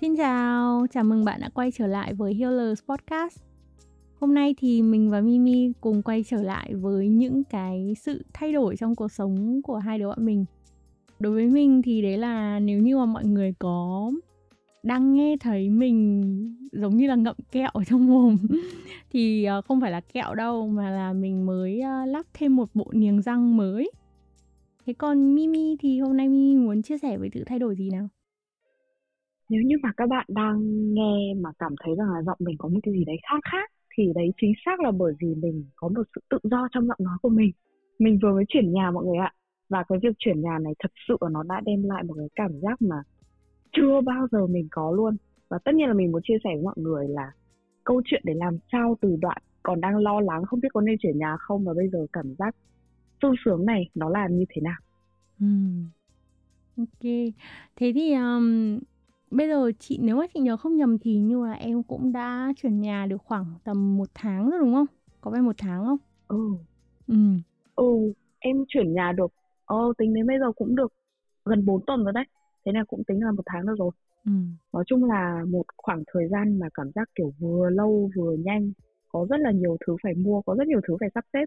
Xin chào, chào mừng bạn đã quay trở lại với Healers Podcast. Hôm nay thì mình và Mimi cùng quay trở lại với những cái sự thay đổi trong cuộc sống của hai đứa bọn mình. Đối với mình thì đấy là nếu như mà mọi người có đang nghe thấy mình giống như là ngậm kẹo ở trong mồm thì ờ, không phải là kẹo đâu mà là mình mới ờ, lắp thêm một bộ niềng răng mới. Thế còn Mimi thì hôm nay Mimi muốn chia sẻ với sự thay đổi gì nào? Nếu như mà các bạn đang nghe mà cảm thấy rằng là giọng mình có một cái gì đấy khác khác thì đấy chính xác là bởi vì mình có một sự tự do trong giọng nói của mình. Mình vừa mới chuyển nhà mọi người ạ. Và cái việc chuyển nhà này thật sự nó đã đem lại một cái cảm giác mà chưa bao giờ mình có luôn. Và tất nhiên là mình muốn chia sẻ với mọi người là câu chuyện để làm sao từ đoạn còn đang lo lắng không biết có nên chuyển nhà không và bây giờ cảm giác sung sướng này nó là như thế nào. ừ Ok. Thế thì um, bây giờ chị nếu mà chị nhớ không nhầm thì như là em cũng đã chuyển nhà được khoảng tầm một tháng rồi đúng không? Có phải một tháng không? Ừ. Ừ. Ừ, em chuyển nhà được Ờ, tính đến bây giờ cũng được gần 4 tuần rồi đấy. Thế này cũng tính là một tháng nữa rồi. Ừ. Nói chung là một khoảng thời gian mà cảm giác kiểu vừa lâu vừa nhanh. Có rất là nhiều thứ phải mua, có rất nhiều thứ phải sắp xếp.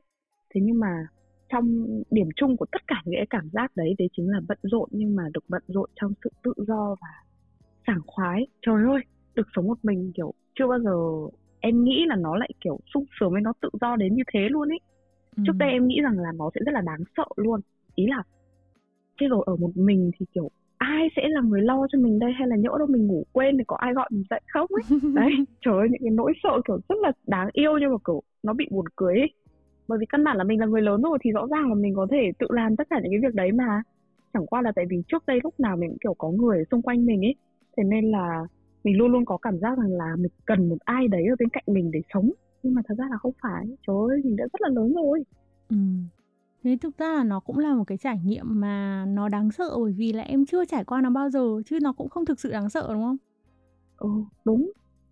Thế nhưng mà trong điểm chung của tất cả những cái cảm giác đấy đấy chính là bận rộn nhưng mà được bận rộn trong sự tự do và sảng khoái. Trời ơi được sống một mình kiểu chưa bao giờ em nghĩ là nó lại kiểu sung sướng với nó tự do đến như thế luôn ấy ừ. trước đây em nghĩ rằng là nó sẽ rất là đáng sợ luôn. Ý là thế rồi ở một mình thì kiểu ai sẽ là người lo cho mình đây? Hay là nhỡ đâu mình ngủ quên thì có ai gọi mình dậy không ấy? Đấy trời ơi những cái nỗi sợ kiểu rất là đáng yêu nhưng mà kiểu nó bị buồn cười ấy. Bởi vì căn bản là mình là người lớn rồi thì rõ ràng là mình có thể tự làm tất cả những cái việc đấy mà. Chẳng qua là tại vì trước đây lúc nào mình cũng kiểu có người xung quanh mình ấy thế nên là mình luôn luôn có cảm giác rằng là mình cần một ai đấy ở bên cạnh mình để sống. Nhưng mà thật ra là không phải. Trời ơi mình đã rất là lớn rồi. Ừ. thế thực ra là nó cũng là một cái trải nghiệm mà nó đáng sợ bởi vì là em chưa trải qua nó bao giờ chứ nó cũng không thực sự đáng sợ đúng không? Ừ đúng.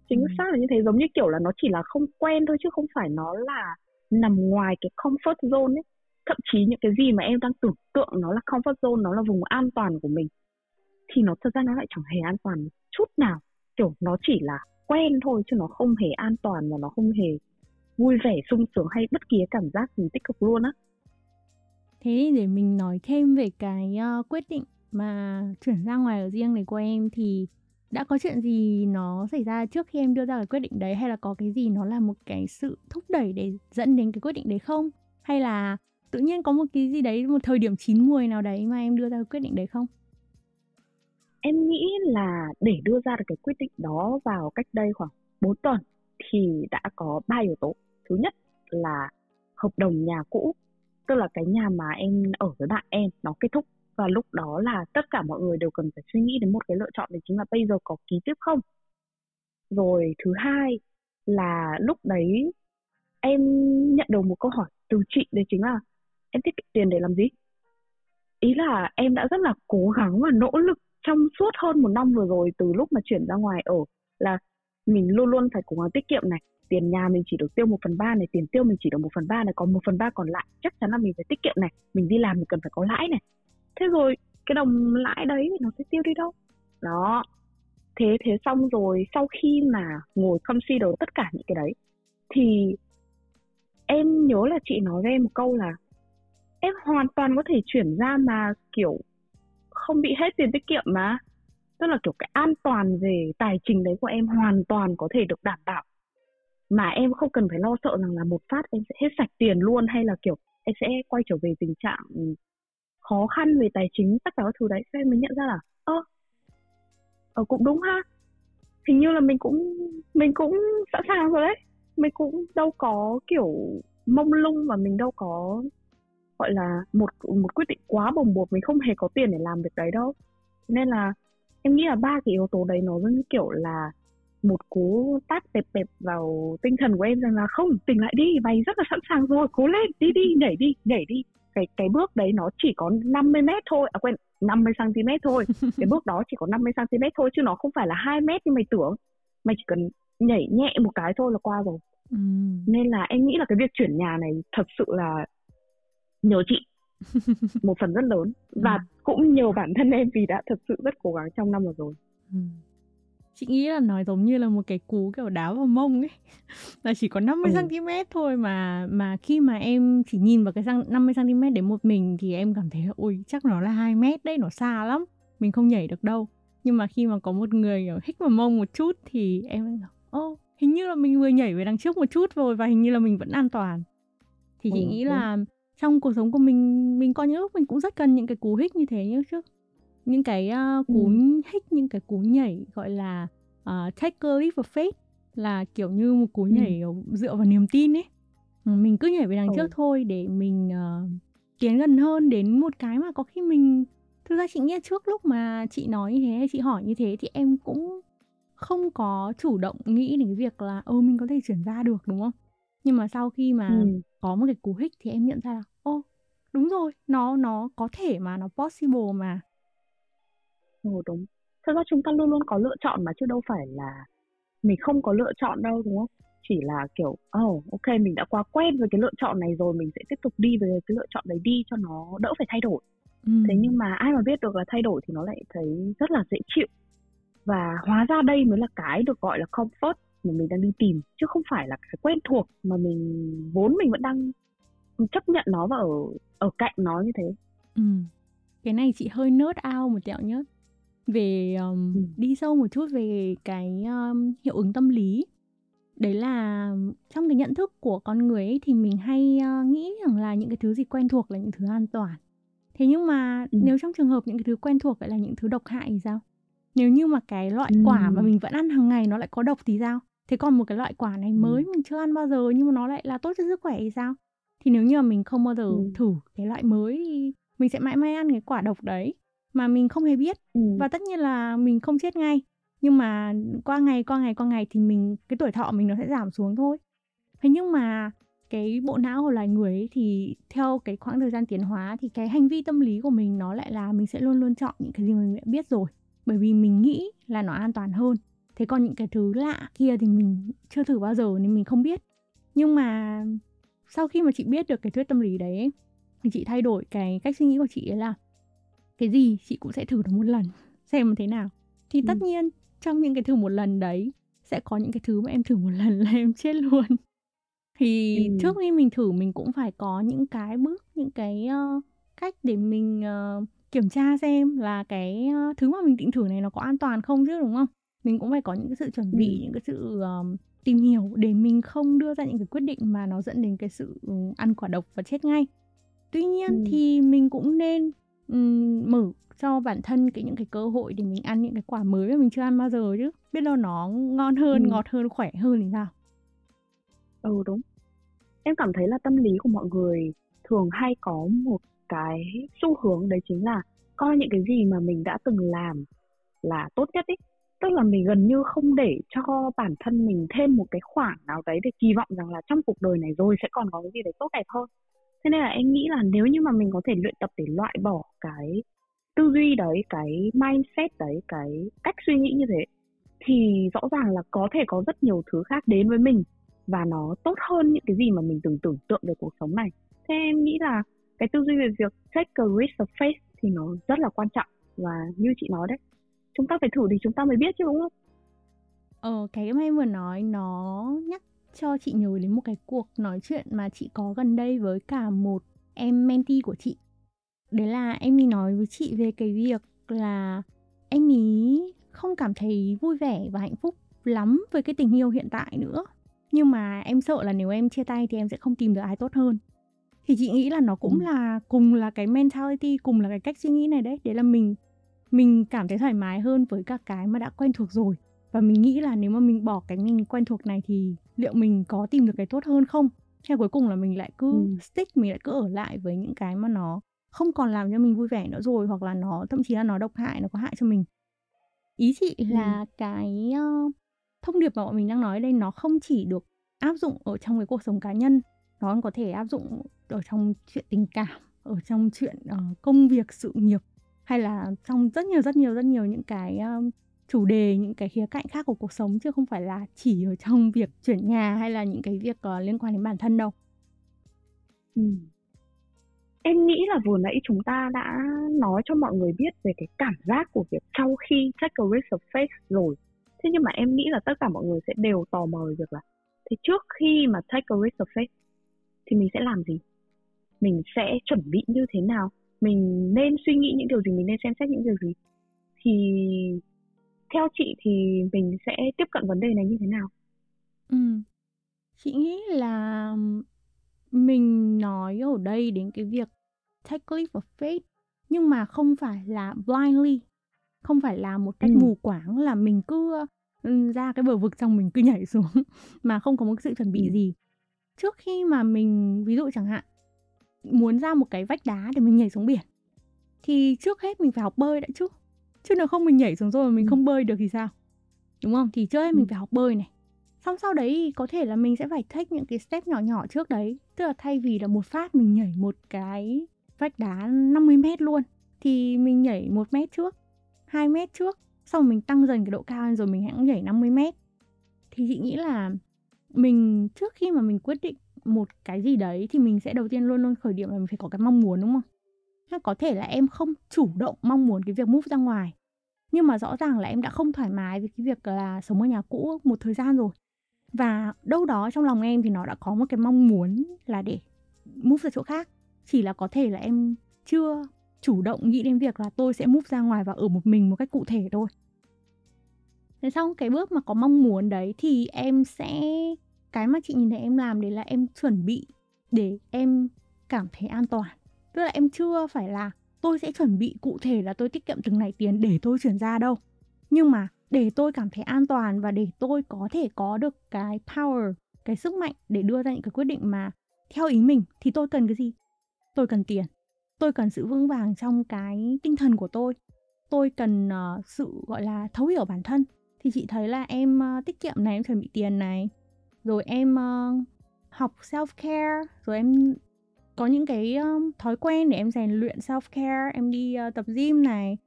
Chính ừ. xác là như thế. Giống như kiểu là nó chỉ là không quen thôi chứ không phải nó là nằm ngoài cái comfort zone ấy. Thậm chí những cái gì mà em đang tưởng tượng nó là comfort zone nó là vùng an toàn của mình thì nó thật ra nó lại chẳng hề an toàn chút nào. Kiểu nó chỉ là quen thôi chứ nó không hề an toàn và nó không hề vui vẻ sung sướng hay bất kỳ cảm giác gì tích cực luôn á. Thế để mình nói thêm về cái uh, quyết định mà chuyển ra ngoài ở riêng này của em thì đã có chuyện gì nó xảy ra trước khi em đưa ra cái quyết định đấy? Hay là có cái gì nó là một cái sự thúc đẩy để dẫn đến cái quyết định đấy không? Hay là tự nhiên có một cái gì đấy một thời điểm chín muồi nào đấy mà em đưa ra cái quyết định đấy không? Em nghĩ là để đưa ra được cái quyết định đó vào cách đây khoảng 4 tuần thì đã có ba yếu tố. Thứ nhất là hợp đồng nhà cũ, tức là cái nhà mà em ở với bạn em nó kết thúc và lúc đó là tất cả mọi người đều cần phải suy nghĩ đến một cái lựa chọn, đấy chính là bây giờ có ký tiếp không. Rồi thứ hai là lúc đấy em nhận được một câu hỏi từ chị, đấy chính là em tiết kiệm tiền để làm gì? Ý là em đã rất là cố gắng và nỗ lực trong suốt hơn một năm vừa rồi, từ lúc mà chuyển ra ngoài ở là mình luôn luôn phải cố gắng tiết kiệm này. Tiền nhà mình chỉ được tiêu một phần ba này, tiền tiêu mình chỉ được một phần ba này, còn một phần ba còn lại, chắc chắn là mình phải tiết kiệm này. Mình đi làm mình cần phải có lãi này. Thế rồi, cái đồng lãi đấy nó sẽ tiêu đi đâu? Đó. Thế thế xong rồi, sau khi mà ngồi consider tất cả những cái đấy, thì em nhớ là chị nói với em một câu là, em hoàn toàn có thể chuyển ra mà, kiểu không bị hết tiền tiết kiệm mà. Tức là kiểu cái an toàn về tài chính đấy của em hoàn toàn có thể được đảm bảo. Mà em không cần phải lo sợ rằng là một phát em sẽ hết sạch tiền luôn hay là kiểu em sẽ quay trở về tình trạng khó khăn về tài chính tất cả các thứ đấy. Em mới nhận ra là ơ ờ, cũng đúng ha. Hình như là mình cũng mình cũng sẵn sàng rồi đấy. Mình cũng đâu có kiểu mông lung và mình đâu có gọi là một một quyết định quá bồng bột mình không hề có tiền để làm việc đấy đâu. Nên là em nghĩ là ba cái yếu tố đấy nó giống như kiểu là một cú tát tẹp tẹp vào tinh thần của em rằng là không tỉnh lại đi mày rất là sẵn sàng rồi cố lên đi đi nhảy đi nhảy đi. Cái cái bước đấy nó chỉ có 50 mét thôi à quên 50 cm thôi. Cái bước đó chỉ có 50 cm thôi chứ nó không phải là 2 mét như mày tưởng. Mày chỉ cần nhảy nhẹ một cái thôi là qua rồi. Ừ. nên là em nghĩ là cái việc chuyển nhà này thật sự là nhờ chị một phần rất lớn và ừ. cũng nhờ bản thân em vì đã thật sự rất cố gắng trong năm vừa rồi ừ. chị nghĩ là nó giống như là một cái cú kiểu đá vào mông ấy là chỉ có 50 Ừ. cm thôi mà mà khi mà em chỉ nhìn vào cái răng 50 cm đấy một mình thì em cảm thấy ôi chắc nó là 2 mét đấy nó xa lắm mình không nhảy được đâu nhưng mà khi mà có một người kiểu hích vào mông một chút thì em ô hình như là mình vừa nhảy về đằng trước một chút rồi và hình như là mình vẫn an toàn thì chị Ừ, nghĩ đúng. là trong cuộc sống của mình mình có những lúc mình cũng rất cần những cái cú hích như thế nhá chứ những cái uh, cú Ừ. hích những cái cú nhảy gọi là uh, take a leap of faith là kiểu như một cú Ừ. nhảy kiểu dựa vào niềm tin ấy Ừ, mình cứ nhảy về đằng Ừ. trước thôi để mình uh, tiến gần hơn đến một cái mà có khi mình thực ra chị nghĩ là trước lúc mà chị nói như thế hay chị hỏi như thế thì em cũng không có chủ động nghĩ đến cái việc là ơ mình có thể chuyển ra được đúng không nhưng mà sau khi mà Ừ. có một cái cú hích thì em nhận ra là đúng rồi nó nó có thể mà nó possible mà Ừ, đúng. Thật ra chúng ta luôn luôn có lựa chọn mà chứ đâu phải là mình không có lựa chọn đâu đúng không? Chỉ là kiểu, oh, ok mình đã quá quen với cái lựa chọn này rồi mình sẽ tiếp tục đi với cái lựa chọn đấy đi cho nó đỡ phải thay đổi. ừ. Thế nhưng mà ai mà biết được là thay đổi thì nó lại thấy rất là dễ chịu. Và hóa ra đây mới là cái được gọi là comfort mà mình đang đi tìm chứ không phải là cái quen thuộc mà mình vốn mình vẫn đang chấp nhận nó và ở ở cạnh nó như thế. Ừ. Cái này chị hơi nớt ao một tẹo nhé. Về um, Ừ. đi sâu một chút về cái um, hiệu ứng tâm lý. Đấy là trong cái nhận thức của con người ấy thì mình hay uh, nghĩ rằng là những cái thứ gì quen thuộc là những thứ an toàn. Thế nhưng mà Ừ. nếu trong trường hợp những cái thứ quen thuộc lại là những thứ độc hại thì sao? Nếu như mà cái loại Ừ. quả mà mình vẫn ăn hàng ngày nó lại có độc thì sao? Thế còn một cái loại quả này Ừ. mới mình chưa ăn bao giờ nhưng mà nó lại là tốt cho sức khỏe thì sao? Thì nếu như mà mình không bao giờ Ừ. thử cái loại mới thì mình sẽ mãi mãi ăn cái quả độc đấy mà mình không hề biết. Ừ. và tất nhiên là mình không chết ngay. Nhưng mà qua ngày qua ngày qua ngày thì mình cái tuổi thọ mình nó sẽ giảm xuống thôi. Thế nhưng mà cái bộ não của loài người ấy thì theo cái khoảng thời gian tiến hóa thì cái hành vi tâm lý của mình nó lại là mình sẽ luôn luôn chọn những cái gì mình đã biết rồi. Bởi vì mình nghĩ là nó an toàn hơn. Thế còn những cái thứ lạ kia thì mình chưa thử bao giờ nên mình không biết. Nhưng mà sau khi mà chị biết được cái thuyết tâm lý đấy ấy, thì chị thay đổi cái cách suy nghĩ của chị ấy là cái gì chị cũng sẽ thử được một lần xem thế nào thì tất Ừ. nhiên trong những cái thử một lần đấy sẽ có những cái thứ mà em thử một lần là em chết luôn thì Ừ. trước khi mình thử mình cũng phải có những cái bước những cái ờ, cách để mình ờ, kiểm tra xem là cái ờ, thứ mà mình định thử này nó có an toàn không chứ đúng không mình cũng phải có những cái sự chuẩn bị Ừ. những cái sự ờm, tìm hiểu để mình không đưa ra những cái quyết định mà nó dẫn đến cái sự ừ, ăn quả độc và chết ngay tuy nhiên Ừ. thì mình cũng nên ừm, mở cho bản thân cái những cái cơ hội để mình ăn những cái quả mới mà mình chưa ăn bao giờ chứ biết đâu nó ngon hơn Ừ. ngọt hơn khỏe hơn thì sao Ừ đúng. Em cảm thấy là tâm lý của mọi người thường hay có một cái xu hướng đấy chính là coi những cái gì mà mình đã từng làm là tốt nhất ý. Tức là mình gần như không để cho bản thân mình thêm một cái khoảng nào đấy để kỳ vọng rằng là trong cuộc đời này rồi sẽ còn có cái gì đấy tốt đẹp hơn. Thế nên là em nghĩ là nếu như mà mình có thể luyện tập để loại bỏ cái tư duy đấy, cái mindset đấy, cái cách suy nghĩ như thế thì rõ ràng là có thể có rất nhiều thứ khác đến với mình và nó tốt hơn những cái gì mà mình từng tưởng tượng về cuộc sống này. Thế em nghĩ là cái tư duy về việc take a risk of faith thì nó rất là quan trọng và như chị nói đấy, chúng ta phải thử thì chúng ta mới biết chứ đúng không? Ờ, cái em vừa nói nó nhắc cho chị nhớ đến một cái cuộc nói chuyện mà chị có gần đây với cả một em mentee của chị. Đấy là em ấy nói với chị về cái việc là em ý không cảm thấy vui vẻ và hạnh phúc lắm với cái tình yêu hiện tại nữa. Nhưng mà em sợ là nếu em chia tay thì em sẽ không tìm được ai tốt hơn. Thì chị nghĩ là nó cũng Ừ. là cùng là cái mentality, cùng là cái cách suy nghĩ này đấy. Đấy là mình mình cảm thấy thoải mái hơn với các cái mà đã quen thuộc rồi. Và mình nghĩ là nếu mà mình bỏ cái mình quen thuộc này thì liệu mình có tìm được cái tốt hơn không? Hay cuối cùng là mình lại cứ Ừ. stick mình lại cứ ở lại với những cái mà nó không còn làm cho mình vui vẻ nữa rồi hoặc là nó thậm chí là nó độc hại nó có hại cho mình. Ý chị là cái ờ, thông điệp mà bọn mình đang nói đây nó không chỉ được áp dụng ở trong cái cuộc sống cá nhân nó còn có thể áp dụng ở trong chuyện tình cảm ở trong chuyện ờ, công việc sự nghiệp hay là trong rất nhiều rất nhiều rất nhiều những cái um, chủ đề những cái khía cạnh khác của cuộc sống chứ không phải là chỉ ở trong việc chuyển nhà hay là những cái việc uh, liên quan đến bản thân đâu. Ừ. Em nghĩ là vừa nãy chúng ta đã nói cho mọi người biết về cái cảm giác của việc sau khi take a risk of faith rồi. Thế nhưng mà em nghĩ là tất cả mọi người sẽ đều tò mò về việc là thế trước khi mà take a risk of faith thì mình sẽ làm gì? Mình sẽ chuẩn bị như thế nào? Mình nên suy nghĩ những điều gì mình nên xem xét những điều gì thì theo chị thì mình sẽ tiếp cận vấn đề này như thế nào ừ. chị nghĩ là mình nói ở đây đến cái việc take leap of faith nhưng mà không phải là blindly không phải là một cách ừ. mù quáng là mình cứ ừ, ra cái bờ vực xong mình cứ nhảy xuống mà không có một sự chuẩn bị ừ. gì trước khi mà mình ví dụ chẳng hạn muốn ra một cái vách đá để mình nhảy xuống biển. Thì trước hết mình phải học bơi đã chứ. Chứ nếu không mình nhảy xuống rồi mà mình ừ. không bơi được thì sao? Đúng không? Thì trước hết mình phải học bơi này. Xong sau đấy có thể là mình sẽ phải take những cái step nhỏ nhỏ trước đấy. Tức là thay vì là một phát mình nhảy một cái vách đá 50 mét luôn thì mình nhảy một mét trước 2 mét trước. Xong mình tăng dần cái độ cao lên rồi mình hãng nhảy 50 mét. Thì chị nghĩ là mình trước khi mà mình quyết định một cái gì đấy thì mình sẽ đầu tiên luôn luôn khởi điểm là mình phải có cái mong muốn, đúng không? Có thể là em không chủ động mong muốn cái việc move ra ngoài. Nhưng mà rõ ràng là em đã không thoải mái với cái việc là sống ở nhà cũ một thời gian rồi. Và đâu đó trong lòng em thì nó đã có một cái mong muốn là để move ra chỗ khác. Chỉ là có thể là em chưa chủ động nghĩ đến việc là tôi sẽ move ra ngoài và ở một mình một cách cụ thể thôi. Thế xong cái bước mà có mong muốn đấy thì em sẽ cái mà chị nhìn thấy em làm đấy là em chuẩn bị để em cảm thấy an toàn. Tức là em chưa phải là tôi sẽ chuẩn bị cụ thể là tôi tiết kiệm từng này tiền để tôi chuyển ra đâu. Nhưng mà để tôi cảm thấy an toàn và để tôi có thể có được cái power cái sức mạnh để đưa ra những cái quyết định mà theo ý mình thì tôi cần cái gì? Tôi cần tiền. Tôi cần sự vững vàng trong cái tinh thần của tôi. Tôi cần uh, sự gọi là thấu hiểu bản thân. Thì chị thấy là em uh, tiết kiệm này em chuẩn bị tiền này rồi em uh, học self care rồi em có những cái um, thói quen để em rèn luyện self care em đi uh, tập gym này.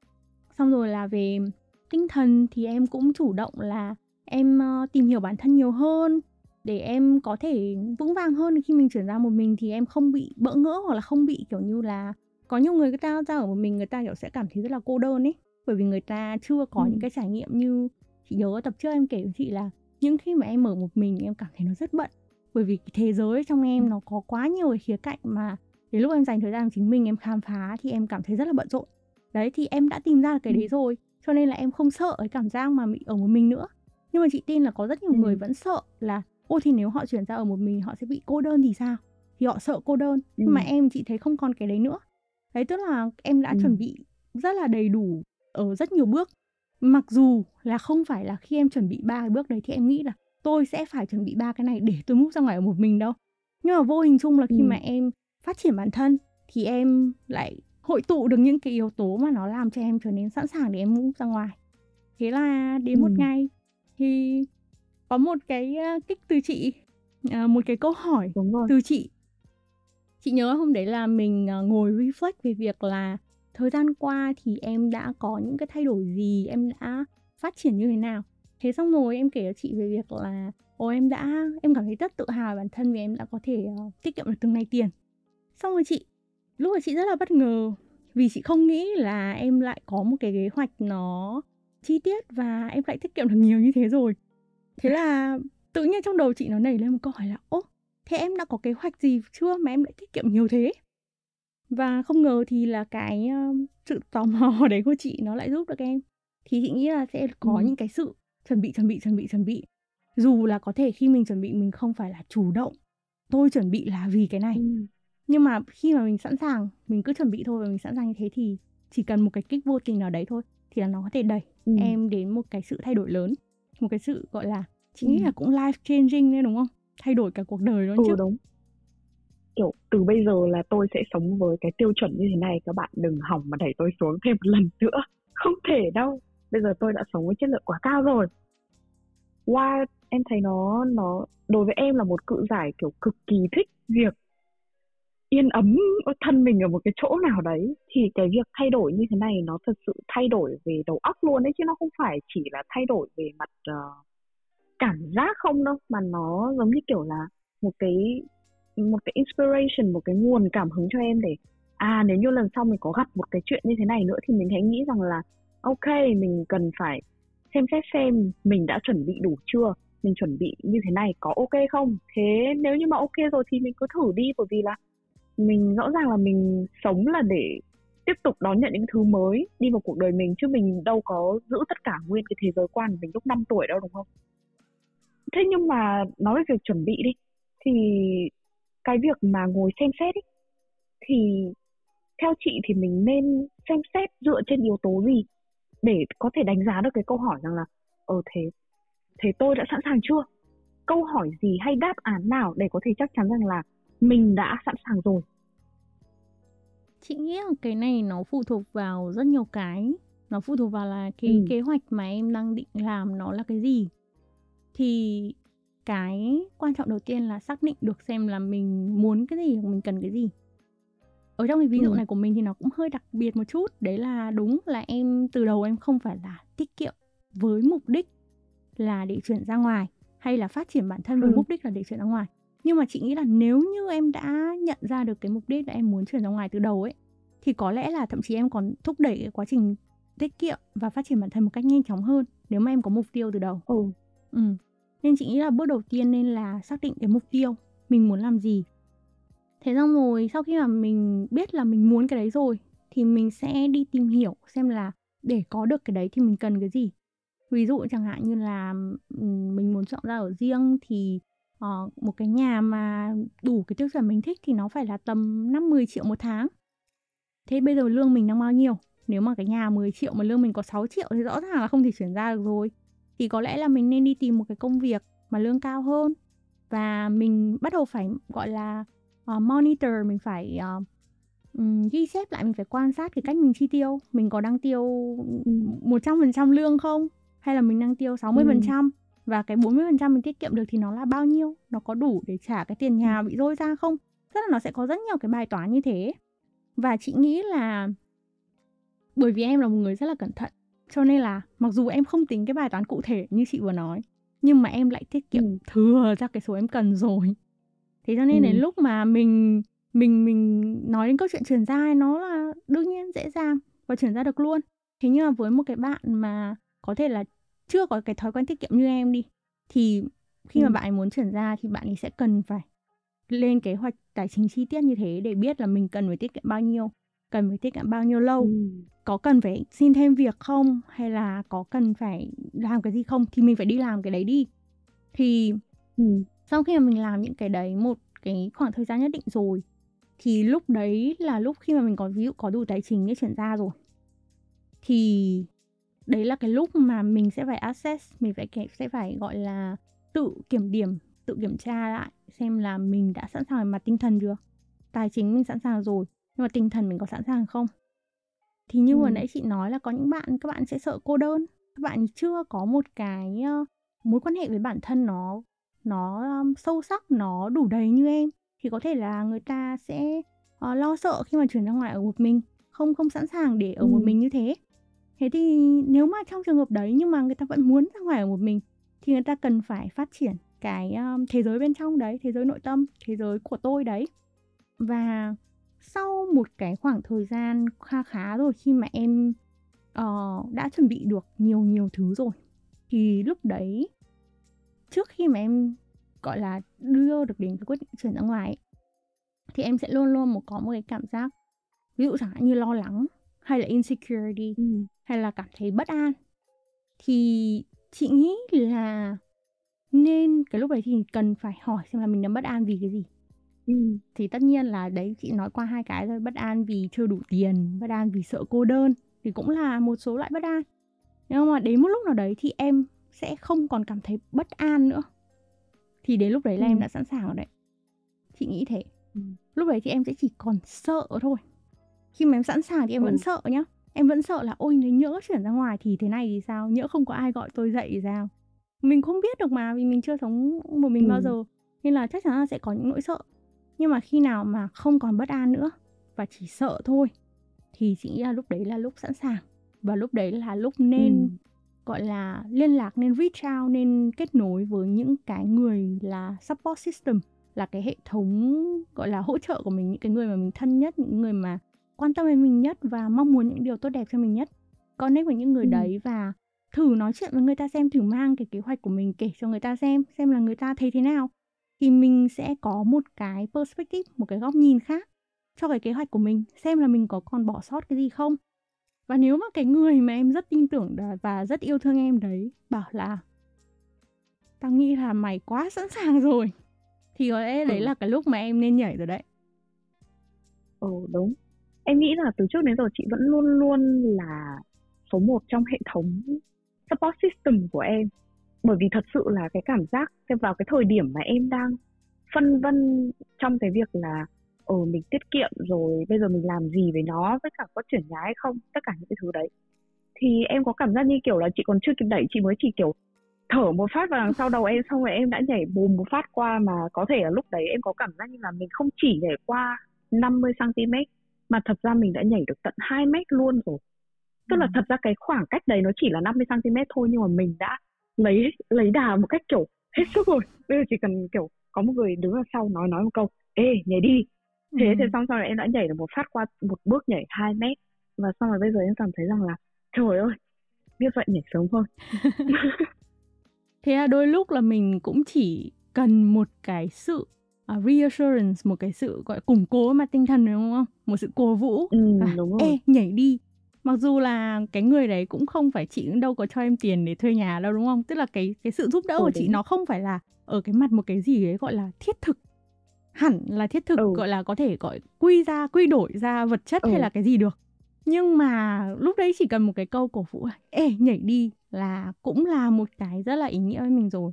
Xong rồi là về tinh thần thì em cũng chủ động là em uh, tìm hiểu bản thân nhiều hơn để em có thể vững vàng hơn. Khi mình chuyển ra một mình thì em không bị bỡ ngỡ hoặc là không bị kiểu như là có nhiều người người ta ra ở một mình người ta kiểu sẽ cảm thấy rất là cô đơn ấy. Bởi vì người ta chưa có ừ. những cái trải nghiệm như chị nhớ tập trước em kể với chị là những khi mà em ở một mình em cảm thấy nó rất bận. Bởi vì thế giới trong em nó có quá nhiều cái khía cạnh mà đến lúc em dành thời gian chính mình em khám phá thì em cảm thấy rất là bận rộn. Đấy thì em đã tìm ra được cái đấy rồi cho nên là em không sợ cái cảm giác mà bị ở một mình nữa. Nhưng mà chị tin là có rất nhiều ừ. người vẫn sợ là ô thì nếu họ chuyển ra ở một mình họ sẽ bị cô đơn thì sao? Thì họ sợ cô đơn ừ. nhưng mà em chị thấy không còn cái đấy nữa. Đấy tức là em đã ừ. chuẩn bị rất là đầy đủ ở rất nhiều bước mặc dù là không phải là khi em chuẩn bị ba cái bước đấy thì em nghĩ là tôi sẽ phải chuẩn bị ba cái này để tôi move ra ngoài ở một mình đâu nhưng mà vô hình chung là khi ừ. mà em phát triển bản thân thì em lại hội tụ được những cái yếu tố mà nó làm cho em trở nên sẵn sàng để em move ra ngoài thế là đến ừ. một ngày thì có một cái kích từ chị à, một cái câu hỏi từ chị chị nhớ hôm đấy là mình à, ngồi reflect về việc là thời gian qua thì em đã có những cái thay đổi gì? Em đã phát triển như thế nào? Thế xong rồi em kể cho chị về việc là ồ em đã em cảm thấy rất tự hào về bản thân vì em đã có thể uh, tiết kiệm được từng này tiền. Xong rồi chị lúc đó chị rất là bất ngờ vì chị không nghĩ là em lại có một cái kế hoạch nó chi tiết và em lại tiết kiệm được nhiều như thế rồi. Thế là tự nhiên trong đầu chị nó nảy lên một câu hỏi là ô thế em đã có kế hoạch gì chưa mà em lại tiết kiệm nhiều thế? Và không ngờ thì là cái uh, sự tò mò đấy của chị nó lại giúp được em. Thì chị nghĩ là sẽ có ừ. những cái sự chuẩn bị chuẩn bị chuẩn bị chuẩn bị. Dù là có thể khi mình chuẩn bị mình không phải là chủ động tôi chuẩn bị là vì cái này. Ừ. nhưng mà khi mà mình sẵn sàng mình cứ chuẩn bị thôi và mình sẵn sàng như thế thì chỉ cần một cái kích vô tình nào đấy thôi thì là nó có thể đẩy ừ. em đến một cái sự thay đổi lớn. Một cái sự gọi là chị nghĩ là cũng life changing đấy đúng không? Thay đổi cả cuộc đời đó ừ, chứ. đúng kiểu từ bây giờ là tôi sẽ sống với cái tiêu chuẩn như thế này các bạn đừng hỏng mà đẩy tôi xuống thêm một lần nữa. Không thể đâu. Bây giờ tôi đã sống với chất lượng quá cao rồi. Wow em thấy nó nó đối với em là một cự giải kiểu cực kỳ thích việc yên ấm thân mình ở một cái chỗ nào đấy. Thì cái việc thay đổi như thế này nó thật sự thay đổi về đầu óc luôn đấy chứ nó không phải chỉ là thay đổi về mặt uh, cảm giác không đâu mà nó giống như kiểu là một cái một cái inspiration, một cái nguồn cảm hứng cho em để à nếu như lần sau mình có gặp một cái chuyện như thế này nữa thì mình hãy nghĩ rằng là, ok, mình cần phải xem xét xem mình đã chuẩn bị đủ chưa, mình chuẩn bị như thế này có ok không? Thế nếu như mà ok rồi thì mình cứ thử đi, bởi vì là mình rõ ràng là mình sống là để tiếp tục đón nhận những thứ mới, đi vào cuộc đời mình, chứ mình đâu có giữ tất cả nguyên cái thế giới quan của mình lúc 5 tuổi đâu, đúng không? Thế nhưng mà nói về việc chuẩn bị đi, thì cái việc mà ngồi xem xét ấy, thì theo chị thì mình nên xem xét dựa trên yếu tố gì để có thể đánh giá được cái câu hỏi rằng là ờ thế thế tôi đã sẵn sàng chưa? Câu hỏi gì hay đáp án nào để có thể chắc chắn rằng là mình đã sẵn sàng rồi? Chị nghĩ là cái này nó phụ thuộc vào rất nhiều cái. Nó phụ thuộc vào là cái ừ. kế hoạch mà em đang định làm nó là cái gì. Thì cái quan trọng đầu tiên là xác định được xem là mình muốn cái gì mình cần cái gì ở trong cái ví dụ ừ. này của mình thì nó cũng hơi đặc biệt một chút đấy là đúng là em từ đầu em không phải là tiết kiệm với mục đích là để chuyển ra ngoài hay là phát triển bản thân với ừ. mục đích là để chuyển ra ngoài nhưng mà chị nghĩ là nếu như em đã nhận ra được cái mục đích là em muốn chuyển ra ngoài từ đầu ấy thì có lẽ là thậm chí em còn thúc đẩy cái quá trình tiết kiệm và phát triển bản thân một cách nhanh chóng hơn nếu mà em có mục tiêu từ đầu ừ. ừ nên chị nghĩ là bước đầu tiên nên là xác định cái mục tiêu mình muốn làm gì thế xong rồi sau khi mà mình biết là mình muốn cái đấy rồi thì mình sẽ đi tìm hiểu xem là để có được cái đấy thì mình cần cái gì ví dụ chẳng hạn như là mình muốn chọn ra ở riêng thì uh, một cái nhà mà đủ cái tiêu chuẩn mình thích thì nó phải là tầm 5 10 triệu một tháng. Thế bây giờ lương mình đang bao nhiêu? Nếu mà cái nhà 10 triệu mà lương mình có 6 triệu thì rõ ràng là không thể chuyển ra được rồi. Thì có lẽ là mình nên đi tìm một cái công việc mà lương cao hơn. Và mình bắt đầu phải gọi là uh, monitor mình phải uh, um, ghi chép lại mình phải quan sát cái cách mình chi tiêu. Mình có đang tiêu một trăm phần trăm lương không? Hay là mình đang tiêu 60% phần trăm? Ừ. và cái 40% mình tiết kiệm được thì nó là bao nhiêu? Nó có đủ để trả cái tiền nhà bị rơi ra không? Tức là nó sẽ có rất nhiều cái bài toán như thế. Và chị nghĩ là bởi vì em là một người rất là cẩn thận cho nên là mặc dù em không tính cái bài toán cụ thể như chị vừa nói nhưng mà em lại tiết kiệm ừ. thừa ra cái số em cần rồi thế cho nên ừ. đến lúc mà mình mình mình nói đến câu chuyện chuyển ra nó là đương nhiên dễ dàng và chuyển ra được luôn thế nhưng mà với một cái bạn mà có thể là chưa có cái thói quen tiết kiệm như em đi thì khi ừ. mà bạn ấy muốn chuyển ra thì bạn ấy sẽ cần phải lên kế hoạch tài chính chi tiết như thế để biết là mình cần phải tiết kiệm bao nhiêu cần phải tiết kiệm bao nhiêu lâu? Ừ. có cần phải xin thêm việc không? Hay là có cần phải làm cái gì không? Thì mình phải đi làm cái đấy đi. Thì ừ. sau khi mà mình làm những cái đấy một cái khoảng thời gian nhất định rồi thì lúc đấy là lúc khi mà mình có ví dụ có đủ tài chính để chuyển ra rồi. Thì đấy là cái lúc mà mình sẽ phải assess mình phải sẽ phải gọi là tự kiểm điểm tự kiểm tra lại xem là mình đã sẵn sàng mặt tinh thần chưa? Tài chính mình sẵn sàng rồi nhưng mà tinh thần mình có sẵn sàng không? Thì như ừ. vừa nãy chị nói là có những bạn các bạn sẽ sợ cô đơn. Các bạn chưa có một cái uh, mối quan hệ với bản thân nó nó um, sâu sắc nó đủ đầy như em. Thì có thể là người ta sẽ uh, lo sợ khi mà chuyển ra ngoài ở một mình không không sẵn sàng để ở ừ. một mình như thế. Thế thì nếu mà trong trường hợp đấy nhưng mà người ta vẫn muốn ra ngoài ở một mình thì người ta cần phải phát triển cái um, thế giới bên trong đấy thế giới nội tâm thế giới của tôi đấy. Và sau một cái khoảng thời gian kha khá rồi khi mà em uh, đã chuẩn bị được nhiều nhiều thứ rồi thì lúc đấy trước khi mà em gọi là đưa được đến cái quyết định chuyển ra ngoài ấy, thì em sẽ luôn luôn một có một cái cảm giác ví dụ chẳng hạn như lo lắng hay là insecurity ừ. hay là cảm thấy bất an thì chị nghĩ là nên cái lúc đấy thì cần phải hỏi xem là mình đang bất an vì cái gì ừ. thì tất nhiên là đấy chị nói qua hai cái rồi bất an vì chưa đủ tiền bất an vì sợ cô đơn thì cũng là một số loại bất an nhưng mà đến một lúc nào đấy thì em sẽ không còn cảm thấy bất an nữa thì đến lúc đấy là ừ. em đã sẵn sàng rồi đấy chị nghĩ thế ừ. lúc đấy thì em sẽ chỉ còn sợ thôi khi mà em sẵn sàng thì em ừ. vẫn sợ nhá em vẫn sợ là ôi nếu nhỡ chuyển ra ngoài thì thế này thì sao nhỡ không có ai gọi tôi dậy thì sao mình không biết được mà vì mình chưa sống một mình ừ. bao giờ nên là chắc chắn là sẽ có những nỗi sợ nhưng mà khi nào mà không còn bất an nữa và chỉ sợ thôi thì chị nghĩ là lúc đấy là lúc sẵn sàng và lúc đấy là lúc nên ừ. gọi là liên lạc nên reach out nên kết nối với những cái người là support system là cái hệ thống gọi là hỗ trợ của mình những cái người mà mình thân nhất những người mà quan tâm đến mình nhất và mong muốn những điều tốt đẹp cho mình nhất connect với những người ừ. đấy và thử nói chuyện với người ta xem thử mang cái kế hoạch của mình kể cho người ta xem xem là người ta thấy thế nào thì mình sẽ có một cái perspective một cái góc nhìn khác cho cái kế hoạch của mình xem là mình có còn bỏ sót cái gì không. Và nếu mà cái người mà em rất tin tưởng và rất yêu thương em đấy bảo là tao nghĩ là mày quá sẵn sàng rồi thì có lẽ đấy ừ. là cái lúc mà em nên nhảy rồi đấy. Ừ đúng. Em nghĩ là từ trước đến giờ chị vẫn luôn luôn là số 1 trong hệ thống support system của em bởi vì thật sự là cái cảm giác vào cái thời điểm mà em đang phân vân trong cái việc là ờ mình tiết kiệm rồi bây giờ mình làm gì với nó với cả có chuyển nhà hay không tất cả những cái thứ đấy thì em có cảm giác như kiểu là chị còn chưa kịp đẩy chị mới chỉ kiểu thở một phát vào đằng sau đầu em xong rồi em đã nhảy bùm một phát qua mà có thể là lúc đấy em có cảm giác như là mình không chỉ nhảy qua 50 cm mà thật ra mình đã nhảy được tận 2 mét luôn rồi tức là ừ. thật ra cái khoảng cách đấy nó chỉ là 50 cm thôi nhưng mà mình đã lấy lấy đà một cách kiểu hết sức rồi. Bây giờ chỉ cần kiểu có một người đứng ở sau nói nói một câu ê nhảy đi. Thế ừ. thì xong sau này em đã nhảy được một phát qua một bước nhảy 2 mét. Và xong rồi bây giờ em cảm thấy rằng là trời ơi biết vậy nhảy sớm thôi thế là đôi lúc là mình cũng chỉ cần một cái sự uh, reassurance một cái sự gọi củng cố mà tinh thần đúng không? Một sự cổ vũ ừ, à, đúng rồi. ê nhảy đi mặc dù là cái người đấy cũng không phải chị cũng đâu có cho em tiền để thuê nhà đâu đúng không? Tức là cái cái sự giúp đỡ ừ, của chị nó không phải là ở cái mặt một cái gì đấy gọi là thiết thực. Hẳn là thiết thực ừ. gọi là có thể gọi quy ra quy đổi ra vật chất ừ. hay là cái gì được. Nhưng mà lúc đấy chỉ cần một cái câu cổ vũ ê nhảy đi là cũng là một cái rất là ý nghĩa với mình rồi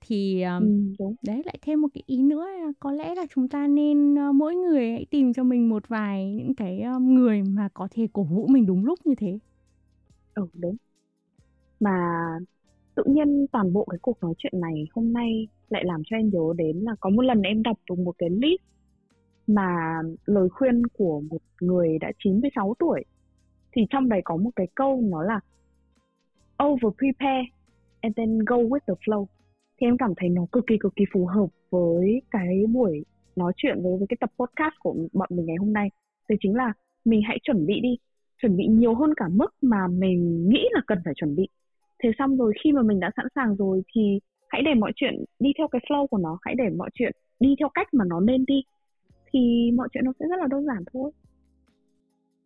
thì um, ừ, đấy lại thêm một cái ý nữa là có lẽ là chúng ta nên uh, mỗi người hãy tìm cho mình một vài những cái um, người mà có thể cổ vũ mình đúng lúc như thế. Ừ đúng. Mà tự nhiên toàn bộ cái cuộc nói chuyện này hôm nay lại làm cho em nhớ đến là có một lần em đọc được một cái list mà lời khuyên của một người đã 96 tuổi. Thì trong đấy có một cái câu nó là over prepare and then go with the flow thì em cảm thấy nó cực kỳ cực kỳ phù hợp với cái buổi nói chuyện với, với cái tập podcast của bọn mình ngày hôm nay. Thì chính là mình hãy chuẩn bị đi chuẩn bị nhiều hơn cả mức mà mình nghĩ là cần phải chuẩn bị. Thế xong rồi khi mà mình đã sẵn sàng rồi thì hãy để mọi chuyện đi theo cái flow của nó hãy để mọi chuyện đi theo cách mà nó nên đi. Thì mọi chuyện nó sẽ rất là đơn giản thôi.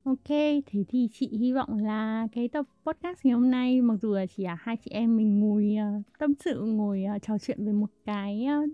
Ok, thế thì chị hy vọng là cái tập podcast ngày hôm nay mặc dù là chỉ là hai chị em mình ngồi uh, tâm sự, ngồi uh, trò chuyện về một cái uh,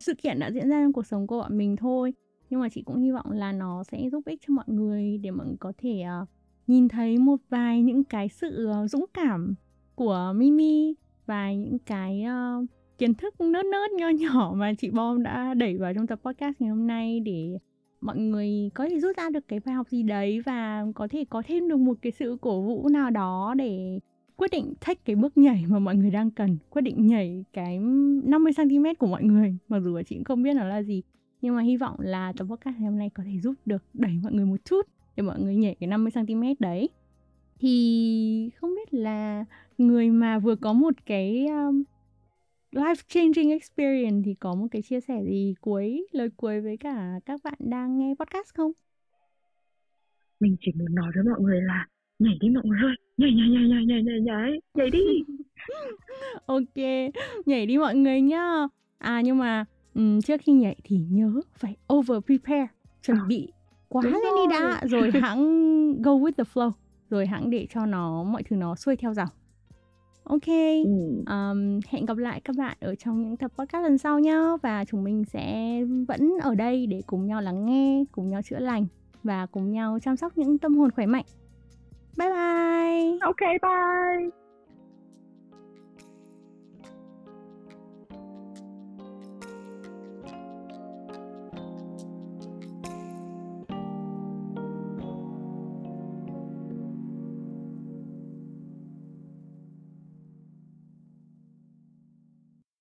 sự kiện đã diễn ra trong cuộc sống của bọn mình thôi. Nhưng mà chị cũng hy vọng là nó sẽ giúp ích cho mọi người để mọi người có thể uh, nhìn thấy một vài những cái sự uh, dũng cảm của Mimi và những cái uh, kiến thức nớt nớt nho nhỏ mà chị Bom đã đẩy vào trong tập podcast ngày hôm nay để mọi người có thể rút ra được cái bài học gì đấy và có thể có thêm được một cái sự cổ vũ nào đó để quyết định thách cái bước nhảy mà mọi người đang cần quyết định nhảy cái 50 cm của mọi người. Mặc dù là chị cũng không biết nó là gì nhưng mà hy vọng là tập podcast ngày hôm nay có thể giúp được đẩy mọi người một chút để mọi người nhảy cái 50 cm đấy. Thì không biết là người mà vừa có một cái um, life changing experience thì có một cái chia sẻ gì cuối lời cuối với cả các bạn đang nghe podcast không? Mình chỉ muốn nói với mọi người là nhảy đi mọi người ơi, nhảy nhảy nhảy nhảy nhảy nhảy nhảy, nhảy đi. ok, nhảy đi mọi người nhá. À nhưng mà um, trước khi nhảy thì nhớ phải over prepare, chuẩn à, bị quá lên đi đã rồi hãng go with the flow, rồi hãng để cho nó mọi thứ nó xuôi theo dòng Ok, ừ. um, hẹn gặp lại các bạn ở trong những tập podcast lần sau nhé Và chúng mình sẽ vẫn ở đây để cùng nhau lắng nghe, cùng nhau chữa lành Và cùng nhau chăm sóc những tâm hồn khỏe mạnh. Bye bye. Ok, bye